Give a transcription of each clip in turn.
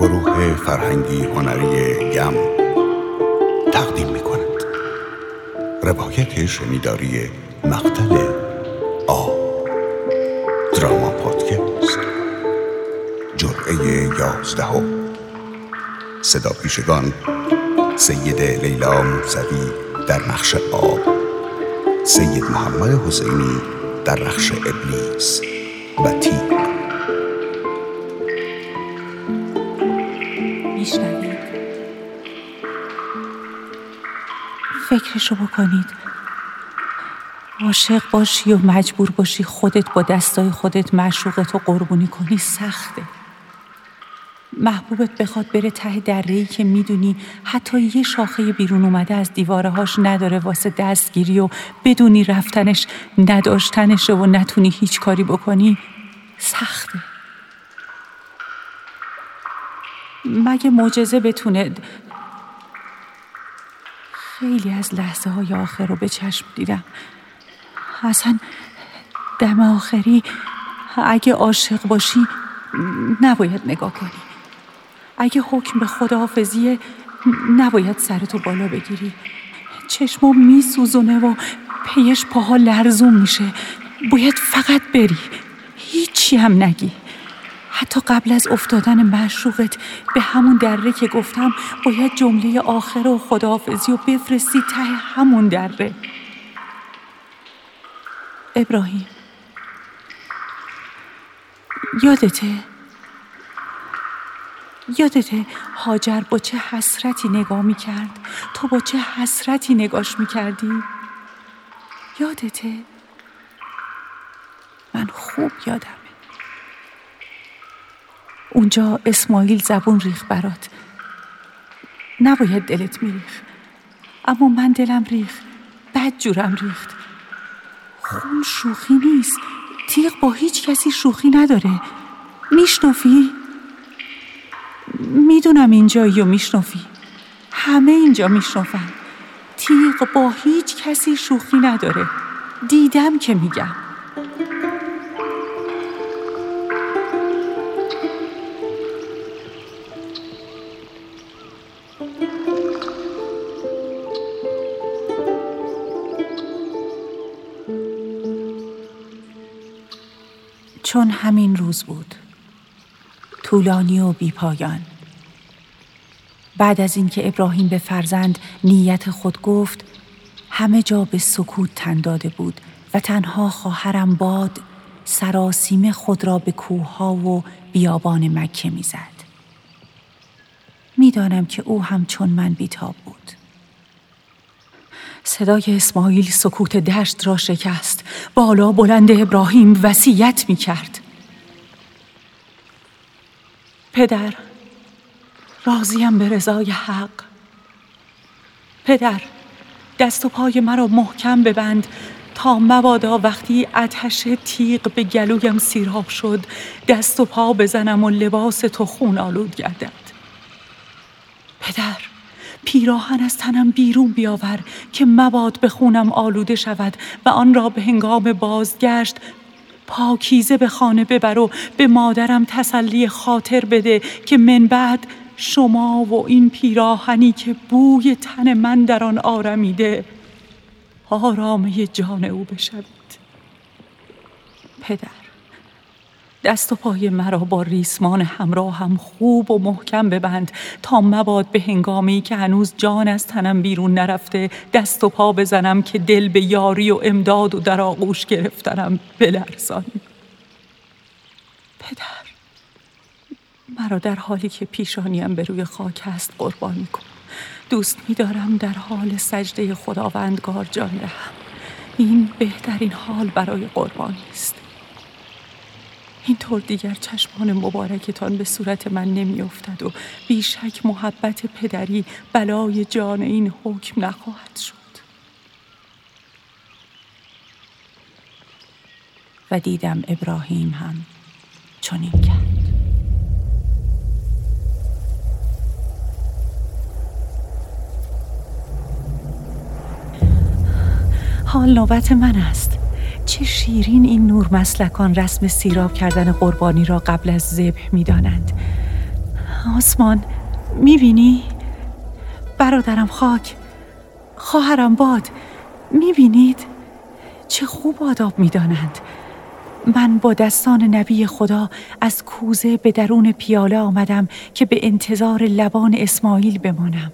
گروه فرهنگی هنری یم تقدیم می کند روایت شنیداری مقتل آ. دراما پادکست. جرعه یازدهم. صدا پیشگان سید لیلا موسوی در نقش آب سید محمد حسینی در نقش ابلیس. و تیر. فکرشو بکنید. عاشق باشی و مجبور باشی خودت با دستای خودت معشوقتو قربونی کنی سخته. محبوبت بخواد بره ته دره که می‌دونی حتی یه شاخه بیرون اومده از دیوارهاش نداره واسه دستگیری و بدونی رفتنش نداشتنشه و نتونی هیچ کاری بکنی. سخته. مگه معجزه بتونه خیلی از لحظه های آخر رو به چشم دیدم. اصلا دم آخری اگه عاشق باشی نباید نگاه کنی. اگه حکم به خداحافظیه نباید سرتو بالا بگیری. چشمو میسوزونه و پیش پاها لرزون میشه. باید فقط بری. هیچی هم نگی. حتی قبل از افتادن معشوقت به همون دره که گفتم باید جمله آخر و خداحافظی و بفرستی ته همون دره. ابراهیم. یادته؟ یادته هاجر با چه حسرتی نگاه می کرد تو با چه حسرتی نگاش می کردی یادته؟ من خوب یادمه اونجا اسماعیل زبون ریخ برات. نباید دلت میریخ اما من دلم ریخ بد جورم ریخت. خون شوخی نیست. تیغ با هیچ کسی شوخی نداره. میشنفی؟ می‌دونم اینجایی و میشنفی همه اینجا میشنفن تیغ با هیچ کسی شوخی نداره. دیدم که میگم. چون همین روز بود. طولانی و بیپایان. بعد از اینکه ابراهیم به فرزند نیت خود گفت همه جا به سکوت تن داده بود و تنها خواهرم باد سراسیم خود را به کوهها و بیابان مکه می‌زد. می‌دانم که او هم چون من بیتاب بود. صدای اسماعیل سکوت دشت را شکست. بالا بلند ابراهیم وسیعت می کرد پدر راضیم به رضای حق. پدر دست و پای مرا محکم ببند. تا مبادا وقتی اتش تیغ به گلویم سیراب شد دست و پا بزنم و لباس تو خون آلود گردد. پدر پیراهن از تنم بیرون بیاور که مباد به خونم آلوده شود و آن را به هنگام بازگشت پاکیزه به خانه ببر و به مادرم تسلی خاطر بده که من بعد شما و این پیراهنی که بوی تن من در آن آرمیده آرامه جان او بشوید. پدر. دست و پای مرا با ریسمان همراه هم خوب و محکم ببند تا مباد به هنگامی که هنوز جان از تنم بیرون نرفته دست و پا بزنم که دل به یاری و امداد و در آغوش گرفتنم بلرزانی پدر مرا در حالی که پیشانیم به روی خاک است قربانی کن. دوست می‌دارم در حال سجده خداوندگار جان دهم. این بهترین حال برای قربانی است اینطور دیگر چشمان مبارکتان به صورت من نمیافتد و بیشک محبت پدری بلای جان این حکم نخواهد شد. و دیدم ابراهیم هم چنین کرد. حال نوبت من است. چه شیرین این نور مسلکان رسم سیراب کردن قربانی را قبل از ذبح می دانند. آسمان می‌بینی؟ برادرم خاک خواهرم باد می‌بینید؟ چه خوب آداب می‌دانند من با دستان نبی خدا از کوزه به درون پیاله آمدم که به انتظار لبان اسماعیل بمانم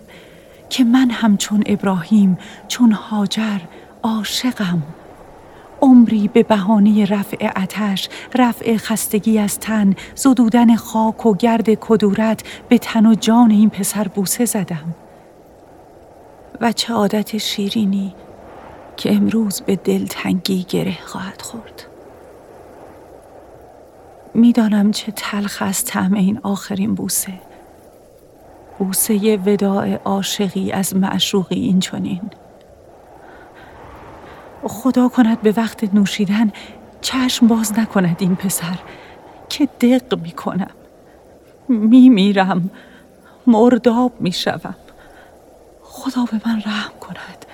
که من هم چون ابراهیم چون هاجر عاشقم عمری به بهانه رفع اتش، رفع خستگی از تن، زدودن خاک و گرد کدورت به تن و جان این پسر بوسه زدم. و چه عادت شیرینی که امروز به دلتنگی گره خواهد خورد. می‌دانم چه تلخ از طعم این آخرین بوسه. بوسه وداع عاشقی از معشوقی این چنین. خدا کند به وقت نوشیدن چشم باز نکند این پسر. که دق می کنم می میرم مرداب می شوم خدا به من رحم کند.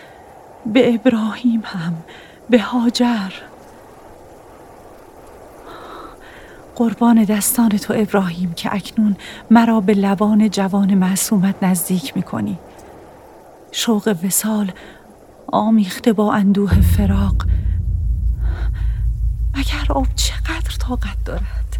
به ابراهیم هم. به هاجر قربان دستان تو ابراهیم که اکنون مرا به لبان جوان معصومت نزدیک می کنی شوق وسال آمیخته با اندوه فراق. مگر آب چقدر طاقت دارد؟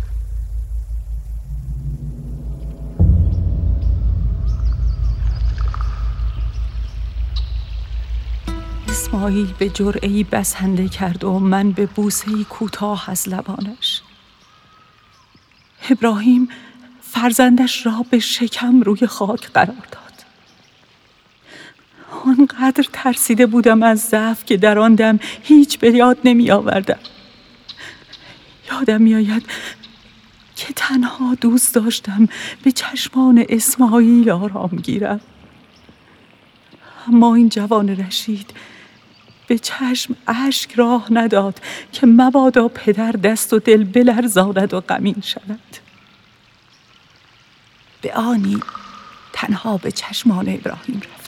اسماعیل به جرعی بسنده کرد و من به بوسه کوتاه از لبانش. ابراهیم فرزندش را به شکم روی خاک قرار داد. آنقدر ترسیده بودم از ضعف که در آن دم هیچ به یاد نمی آوردم. یادم می آید که تنها دوست داشتم به چشمان اسماعیل آرام گیرم. اما این جوان رشید به چشم اشک راه نداد که مبادا پدر دست و دل بلرزاند و غمین شود. به آنی تنها به چشمان ابراهیم رفت.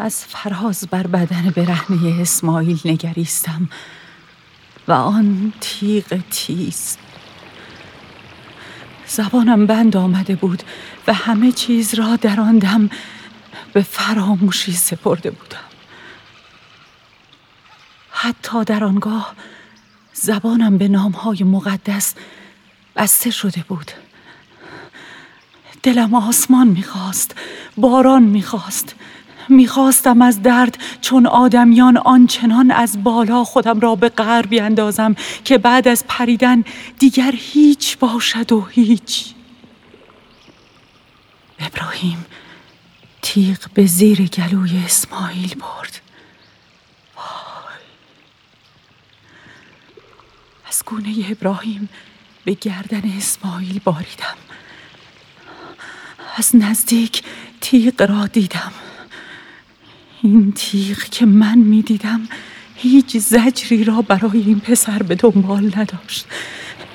از فراز بر بدن برهنه اسماعیل نگریستم و آن تیغ تیز. زبانم بند آمده بود و همه چیز را در آن دم به فراموشی سپرده بودم. حتی در آنگاه زبانم به نامهای مقدس بسته شده بود. دلم آسمان می‌خواست باران می‌خواست. می‌خواستم از درد چون آدمیان آنچنان از بالا خودم را به قهر بیاندازم که بعد از پریدن دیگر هیچ باشد و هیچ. ابراهیم تیغ به زیر گلوی اسماعیل برد. وای. از گونه ابراهیم به گردن اسماعیل باریدم. از نزدیک تیغ را دیدم. این تیغ که من می‌دیدم هیچ زجری را برای این پسر به دنبال نداشت.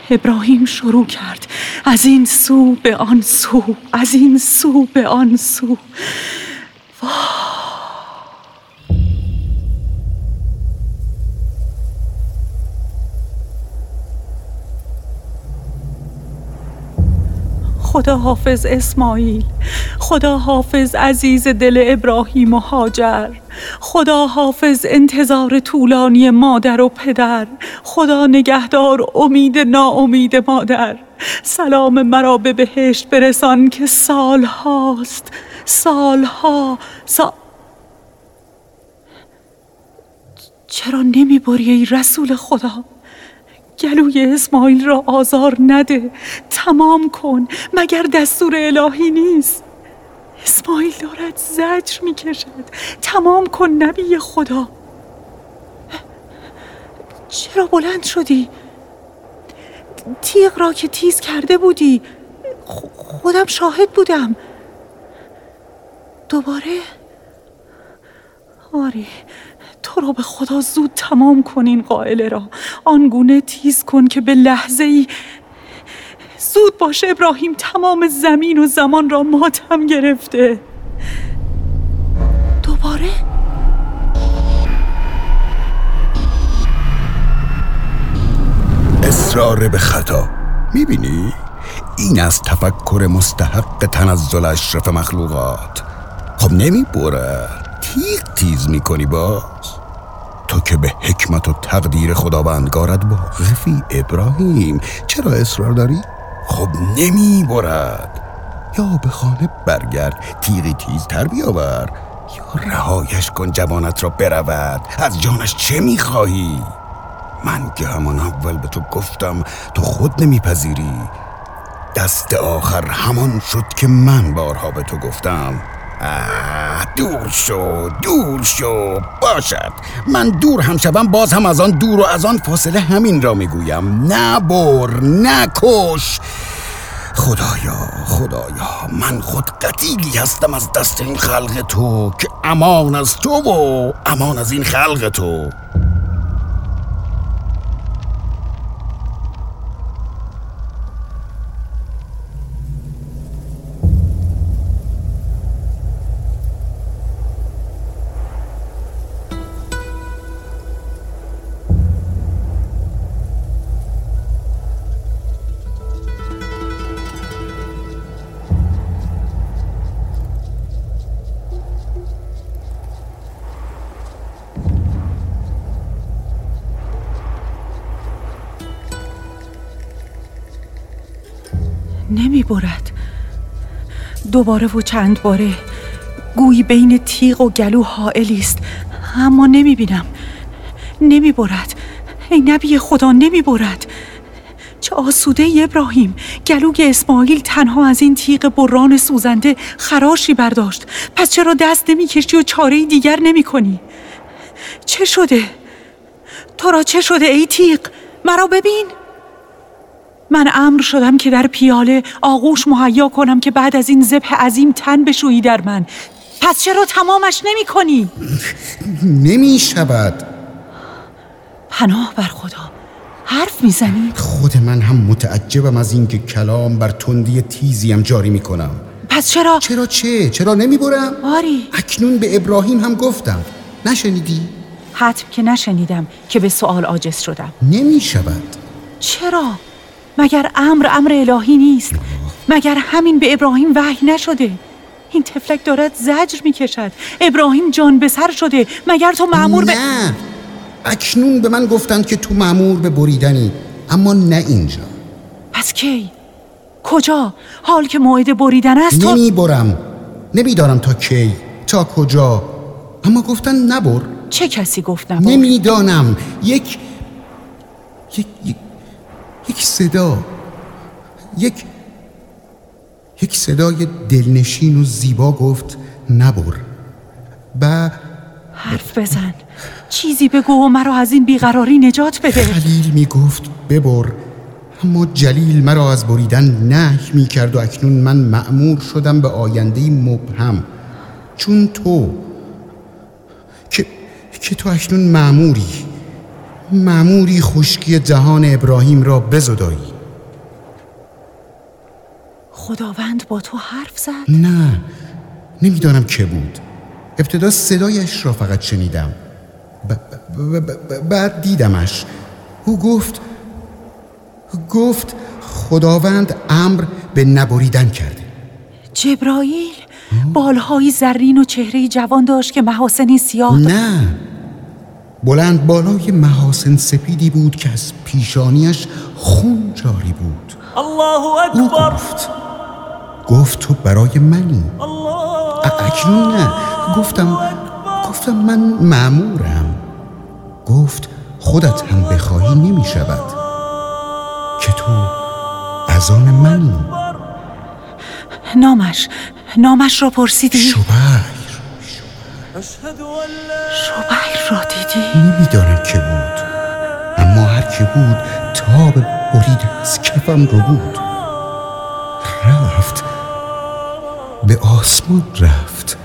ابراهیم شروع کرد. از این سو به آن سو از این سو به آن سو. خدا حافظ اسماعیل خدا حافظ عزیز دل ابراهیم و هاجر خدا حافظ انتظار طولانی مادر و پدر خدا نگهدار امید ناامید مادر. سلام مرا به بهشت برسان که سال هاست سال چرا نمی بری ای رسول خدا؟ گلوی اسماعیل را آزار نده. تمام کن مگر دستور الهی نیست. اسماعیل دارد زجر می کشد تمام کن نبی خدا. چرا بلند شدی؟ تیغ را که تیز کرده بودی. خودم شاهد بودم. دوباره؟ آری تو را به خدا زود تمام کن این قائله را. آنگونه تیز کن که به لحظه ای زود باش ابراهیم تمام زمین و زمان را ماتم گرفته. دوباره؟ اصرار به خطا. می‌بینی؟ این از تفکر مستحق تنزل اشرف مخلوقات. خب نمی بره تیغ تیز می‌کنی باز. تو که به حکمت و تقدیر خداوندگارت واقفی ابراهیم چرا اصرار داری؟ خب نمی برد یا به خانه برگرد تیغی تیز تر بیاور یا رهایش کن جوانت را برود. از جانش چه می‌خواهی؟ من که همان اول به تو گفتم تو خود نمیپذیری. دست آخر همان شد که من بارها به تو گفتم. دور شو دور شو باشد. من دور هم شوم باز هم از آن دور و از آن فاصله همین را می‌گویم. نبر نکش خدایا خدایا من خود قتیلی هستم از دست این خلق تو که امان از تو و امان از این خلق تو. برد دوباره و چند باره گویی بین تیغ و گلو حائلی است. اما نمی بینم نمی برد ای نبی خدا نمی برد چه آسوده ای ابراهیم. گلوگ اسماعیل تنها از این تیغ بران سوزنده خراشی برداشت. پس چرا دست نمی کشی و چاره دیگر نمی کنی چه شده؟ تو را چه شده ای تیغ؟ مرا ببین. من امر شدم که در پیاله آغوش مهیا کنم که بعد از این زبه عظیم تن بشویی در من پس چرا تمامش نمی کنی؟ نمی شود پناه بر خدا حرف می‌زنی؟ خود من هم متعجبم از اینکه کلام بر تندی تیزیم جاری می کنم پس چرا؟ چرا چه؟ چرا نمی برم؟ آری اکنون به ابراهیم هم گفتم نشنیدی؟ حتم که نشنیدم که به سوال عاجز شدم نمی شود چرا؟ مگر امر امر الهی نیست؟ مگر همین به ابراهیم وحی نشده؟ این تفلک دارد زجر می کشد ابراهیم جان به سر شده. مگر تو معمور به نه. اکنون به من گفتند که تو معمور به بریدنی. اما نه اینجا. پس کی؟ کجا؟ حال که موعد بریدن است تو نمی برم نمیدارم تا کی. تا کجا. اما گفتن نبر. چه کسی گفت نبر؟ نمی‌دانم. یک یک یک یک صدا. یک یک صدای دلنشین و زیبا گفت نبر. و حرف بزن. چیزی بگو و مرا از این بیقراری نجات بده. خلیل می گفت ببر. اما جلیل مرا از بریدن نهی می کرد و اکنون من مأمور شدم به آینده مبهم. چون تو که, که تو اکنون مأموری. مأموری خشکی جهان ابراهیم را بزدایی. خداوند با تو حرف زد؟ نه نمی‌دانم که بود. ابتدا صدایش را فقط شنیدم. ب- ب- ب- ب- بعد دیدمش. او گفت گفت خداوند امر به نبریدن کرده. جبرائیل بالهای زرین و چهره جوان داشت که محاسنی سیاه نه بلند بالای محاسن سپیدی بود که از پیشانیش خون جاری بود. الله او أكبر گفت گفت تو برای منی. الله اکنون نه. گفتم گفتم من معمورم گفت خودت هم بخواهی نمی شود که تو از آن منی. نامش نامش را پرسیدی؟ شبیر شبیر را دیدی؟ نمی‌دانم که بود. اما هر که بود تاب برید از کفم رو بود. رفت. به آسمان رفت.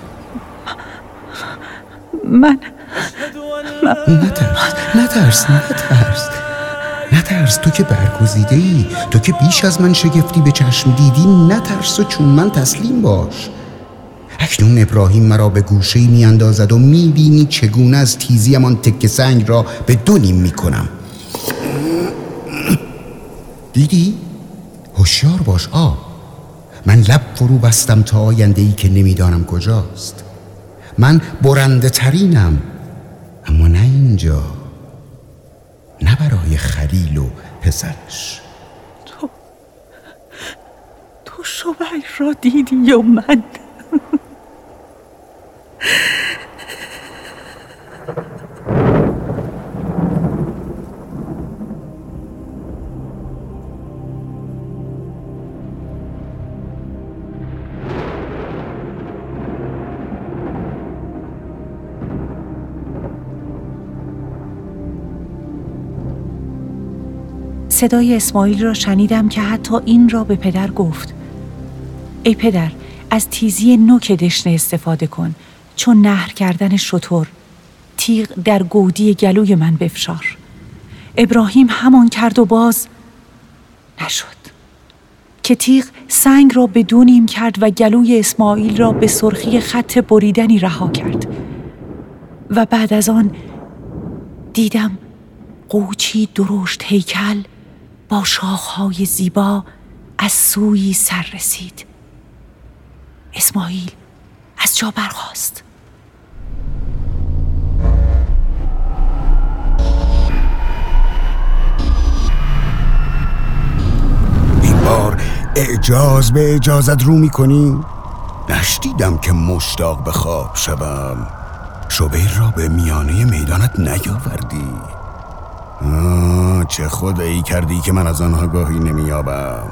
من نترس نترس نترس. نترس تو که برگزیده ای تو که بیش از من شگفتی به چشم دیدی نترس و چون من تسلیم باش. اکنون ابراهیم مرا به گوشه می اندازد و می بینی چگونه از تیزی آن تکه سنگ را به دو نیم می کنم دیدی؟ هوشیار باش آب من لب فرو بستم تا آینده ای که نمی‌دانم کجاست. من برنده ترینم اما نه اینجا نه برای خلیل و پسرش. تو تو شبیر را دیدی یا من؟ صدای اسماعیل را شنیدم که حتی این را به پدر گفت. ای پدر از تیزی نوک دشنه استفاده کن چون نهر کردن شطور. تیغ در گودی گلوی من بفشار. ابراهیم همان کرد و باز نشد. که تیغ سنگ را به دونیم کرد و گلوی اسماعیل را به سرخی خط بریدنی رها کرد. و بعد از آن دیدم قوچی درشت هیکل با شاخهای زیبا از سوی سر رسید. اسماعیل از جا برخاست. این بار اعجاز به اجازت رو می‌کنی؟ نشدیدم که مشتاق به خواب شوم. شبیر را به میانه میدانت نیاوردی. چه خدایی کردی که من از آنها گاهی نمیابم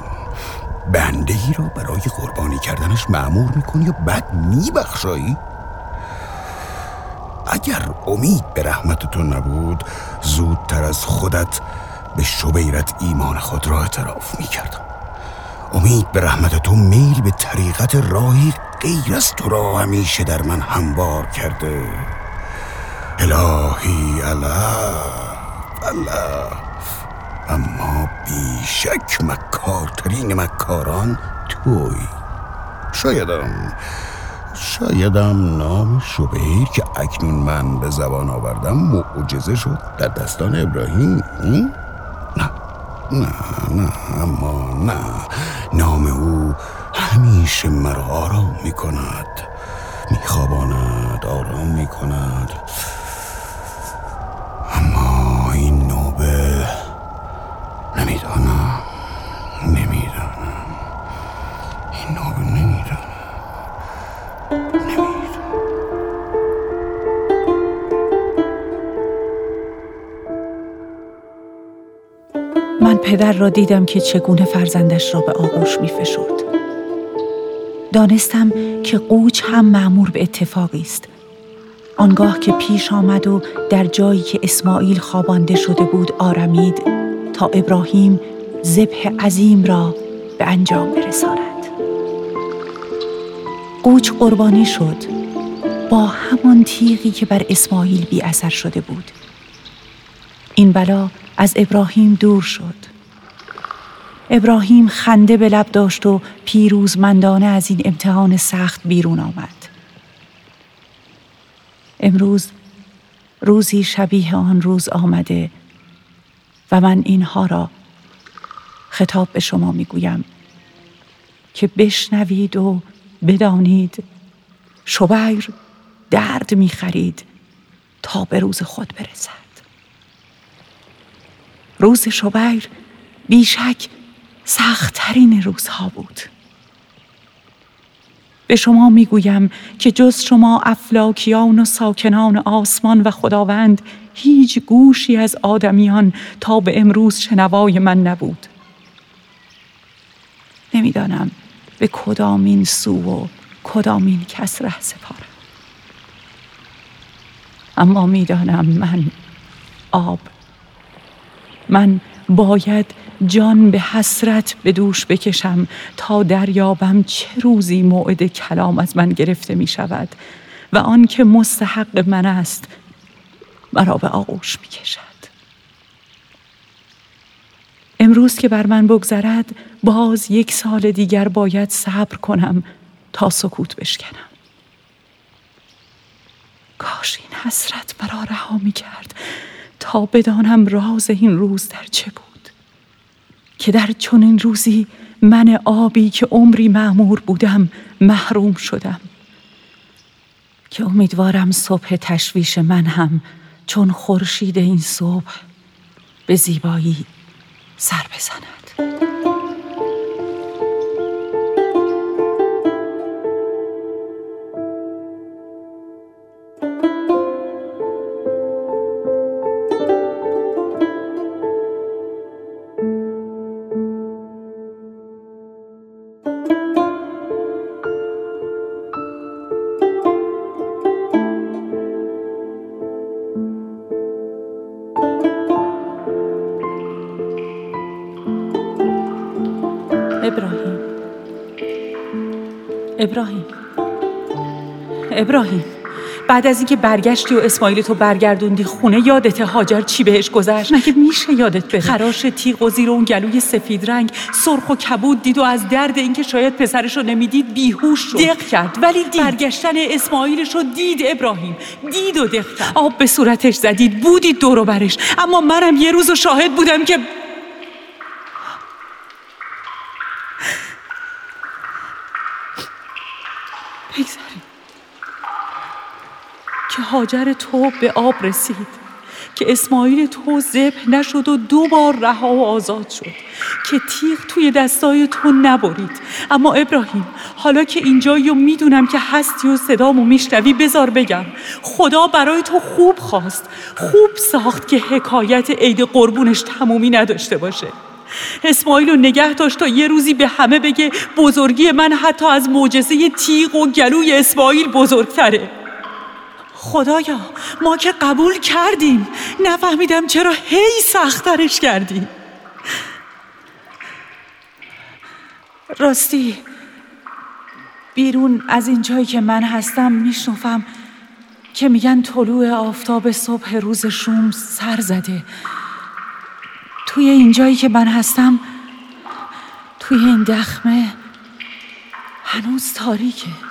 بنده ای را برای قربانی کردنش معمور می‌کنی و بعد میبخشایی؟ اگر امید به رحمت تو نبود زودتر از خودت به شبیرت ایمان خود را اعتراف می‌کردم. امید به رحمت تو میل به طریقت راهی غیر از تو را همیشه در من هموار کرده. الهی الله الله. اما بیشک مکارترین مکاران توی. شایدم شایدم نام شبیر که اکنون من به زبان آوردم معجزه شد در دستان ابراهیم. نه نه نه اما نه. نام او همیشه مرا آرام می کند میخواباند آرام می کند پدر را دیدم که چگونه فرزندش را به آغوش می فشرد. دانستم که قوچ هم معمور به اتفاقی است. آنگاه که پیش آمد و در جایی که اسماعیل خوابانده شده بود آرمید تا ابراهیم ذبح عظیم را به انجام برساند. قوچ قربانی شد. با همان تیغی که بر اسماعیل بی اثر شده بود. این بلا از ابراهیم دور شد. ابراهیم خنده به لب داشت و پیروزمندانه از این امتحان سخت بیرون آمد. امروز روزی شبیه آن روز آمده و من اینها را خطاب به شما می‌گویم که بشنوید و بدانید شبیر درد می‌خرید تا به روز خود برسد. روز شبیر بیشک سختترین روزها بود. به شما می‌گویم که جز شما افلاکیان و ساکنان آسمان و خداوند هیچ گوشی از آدمیان تا به امروز شنوای من نبود. نمی‌دانم به کدامین سو و کدامین کس ره سپارم. اما می‌دانم من آب. من باید جان به حسرت به دوش بکشم تا دریابم چه روزی موعد کلام از من گرفته می شود و آن که مستحق من است مرا به آغوش می کشد. امروز که بر من بگذرد باز یک سال دیگر باید صبر کنم تا سکوت بشکنم کاش این حسرت مرا رها می کرد تا بدانم راز این روز در چه بود که در چنین روزی من آبی که عمری معمور بودم محروم شدم. که امیدوارم صبح تشویش من هم چون خورشید این صبح به زیبایی سر بزند ابراهیم. ابراهیم. ابراهیم. بعد از اینکه برگشتی و اسماعیل تو برگردوندی خونه یادت هاجر چی بهش گذشت؟ مگه میشه یادت بره؟ خراش تیغ و زیر اون گلوی سفید رنگ سرخ و کبود دید و از درد اینکه شاید پسرش رو نمی‌دید بیهوش شد. دق کرد ولی دید. برگشتن اسماعیلش رو دید ابراهیم. دید و دق کرد. آب به صورتش زدید بودید دور برش. اما منم یه روز و شاهد بودم که که هاجر تو به آب رسید که اسماعیل تو ذبح نشد و دو بار رها و آزاد شد که تیغ توی دستای تو نبرید. اما ابراهیم حالا که اینجایی و می‌دونم که هستی و صدامو میشنوی بذار بگم خدا برای تو خوب خواست خوب ساخت که حکایت عید قربونش تمومی نداشته باشه. اسماعیل رو نگه داشت تا یه روزی به همه بگه بزرگی من حتی از معجزه تیغ و گلوی اسماعیل بزرگتره. خدایا ما که قبول کردیم. نفهمیدم چرا هی سخترش کردیم. راستی بیرون از این جایی که من هستم میشنفم که میگن طلوع آفتاب صبح روز شوم سر زده. توی این جایی که من هستم توی این دخمه هنوز تاریکه.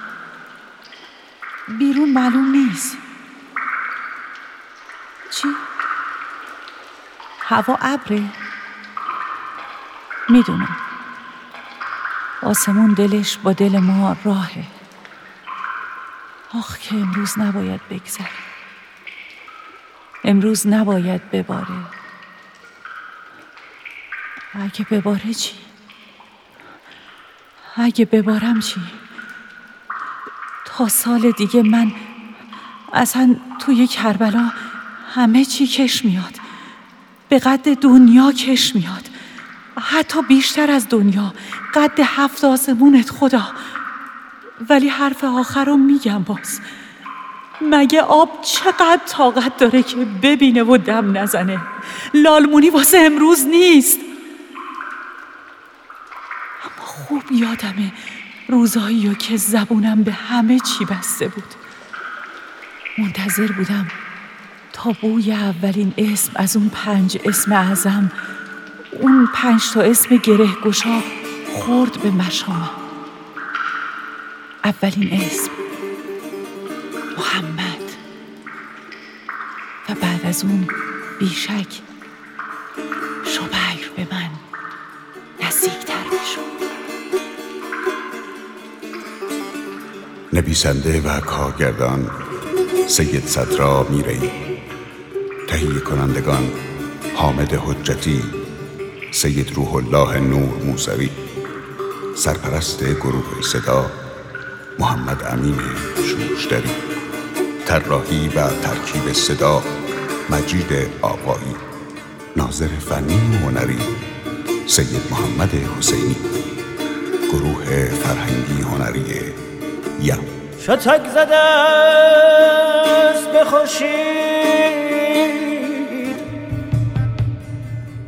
بیرون معلوم نیست چی؟ هوا ابره می‌دونم آسمون دلش با دل ما راهه آخ که امروز نباید بگذره امروز نباید بباره اگه بباره چی؟ اگه ببارم چی؟ سال دیگه من اصلا توی کربلا همه چی کش میاد. به قد دنیا کش میاد. حتی بیشتر از دنیا. قد هفت آسمونت خدا. ولی حرف آخر رو میگم باز. مگه آب چقدر طاقت داره که ببینه و دم نزنه؟ لالمونی واسه امروز نیست. اما خوب یادمه روزایی که زبونم به همه چی بسته بود. منتظر بودم تا بوی اولین اسم از اون پنج اسم اعظم اون پنج تا اسم گره گشا خورد به مشامم. اولین اسم محمد. و بعد از اون بیشک نویسنده و کارگردان سید صدرا میرهی تهیه کنندگان حامد حجتی سید روح الله نور موسوی سرپرست گروه صدا محمد امین شوشتری طراحی و ترکیب صدا مجید آقایی ناظر فنی هنری سید محمد حسینی گروه فرهنگی یم شتک زده است به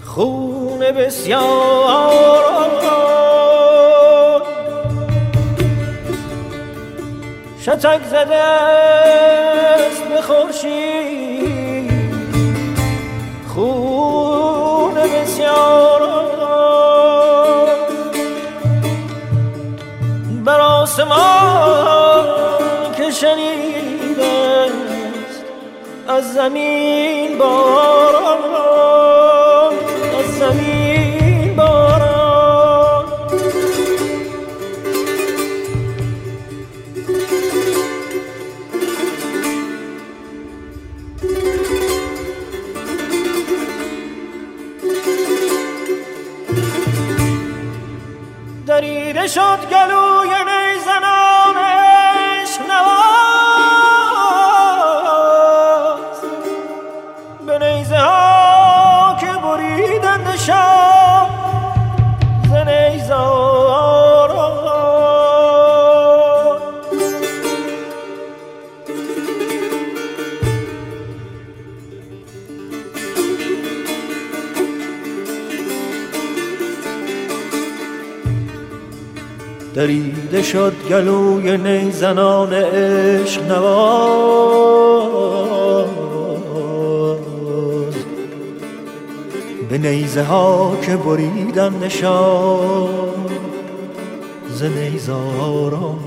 خون بسیار. شتک زده است به خورشید. خون بسیار. زمان که شنید است از زمین باران از زمین باران. دریده شد گلو دریده شد گلوی نیزنان عشق نواز. به نیزه ها که بریدن نشان ز نیزاران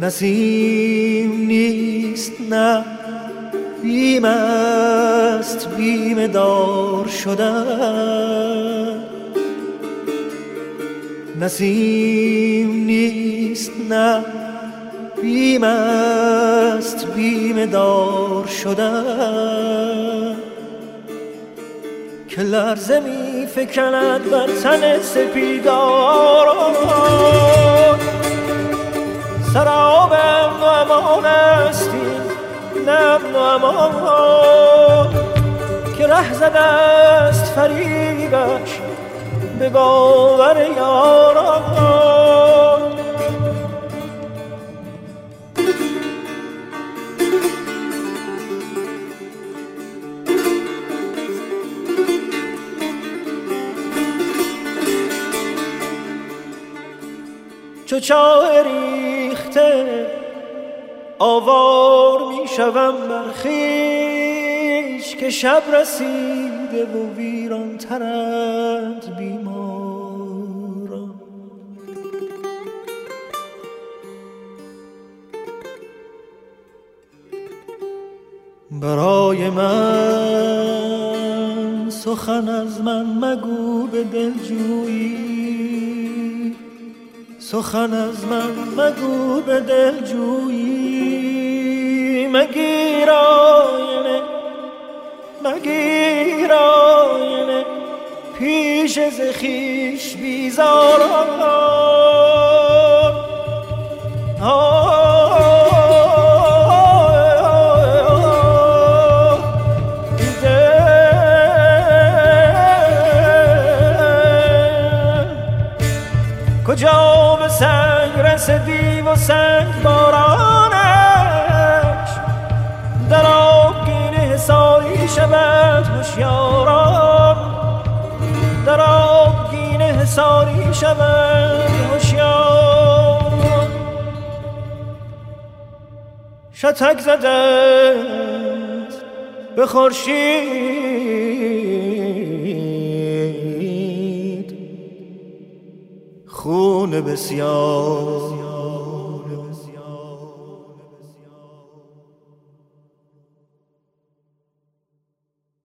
نسیم نیست نه بیم است بیم دار شدن. نسیم نیست نه. بیم است بیم دار شدن. که لرزه می فکند بر تن سپیداران سراب امان استی نمن و امان که ره زده است فریبش به باور یاران. چو چاه ریخته آوار می شوم بر خویش که شب رسیده و ویران ترند بیماران. برای من سخن از من مگو به دلجویی. سخن از من مگو به دلجویی. مگیر آینه مگیر آینه پیش ز خویش بیزاران شتک زده به خورشید. خون بسیار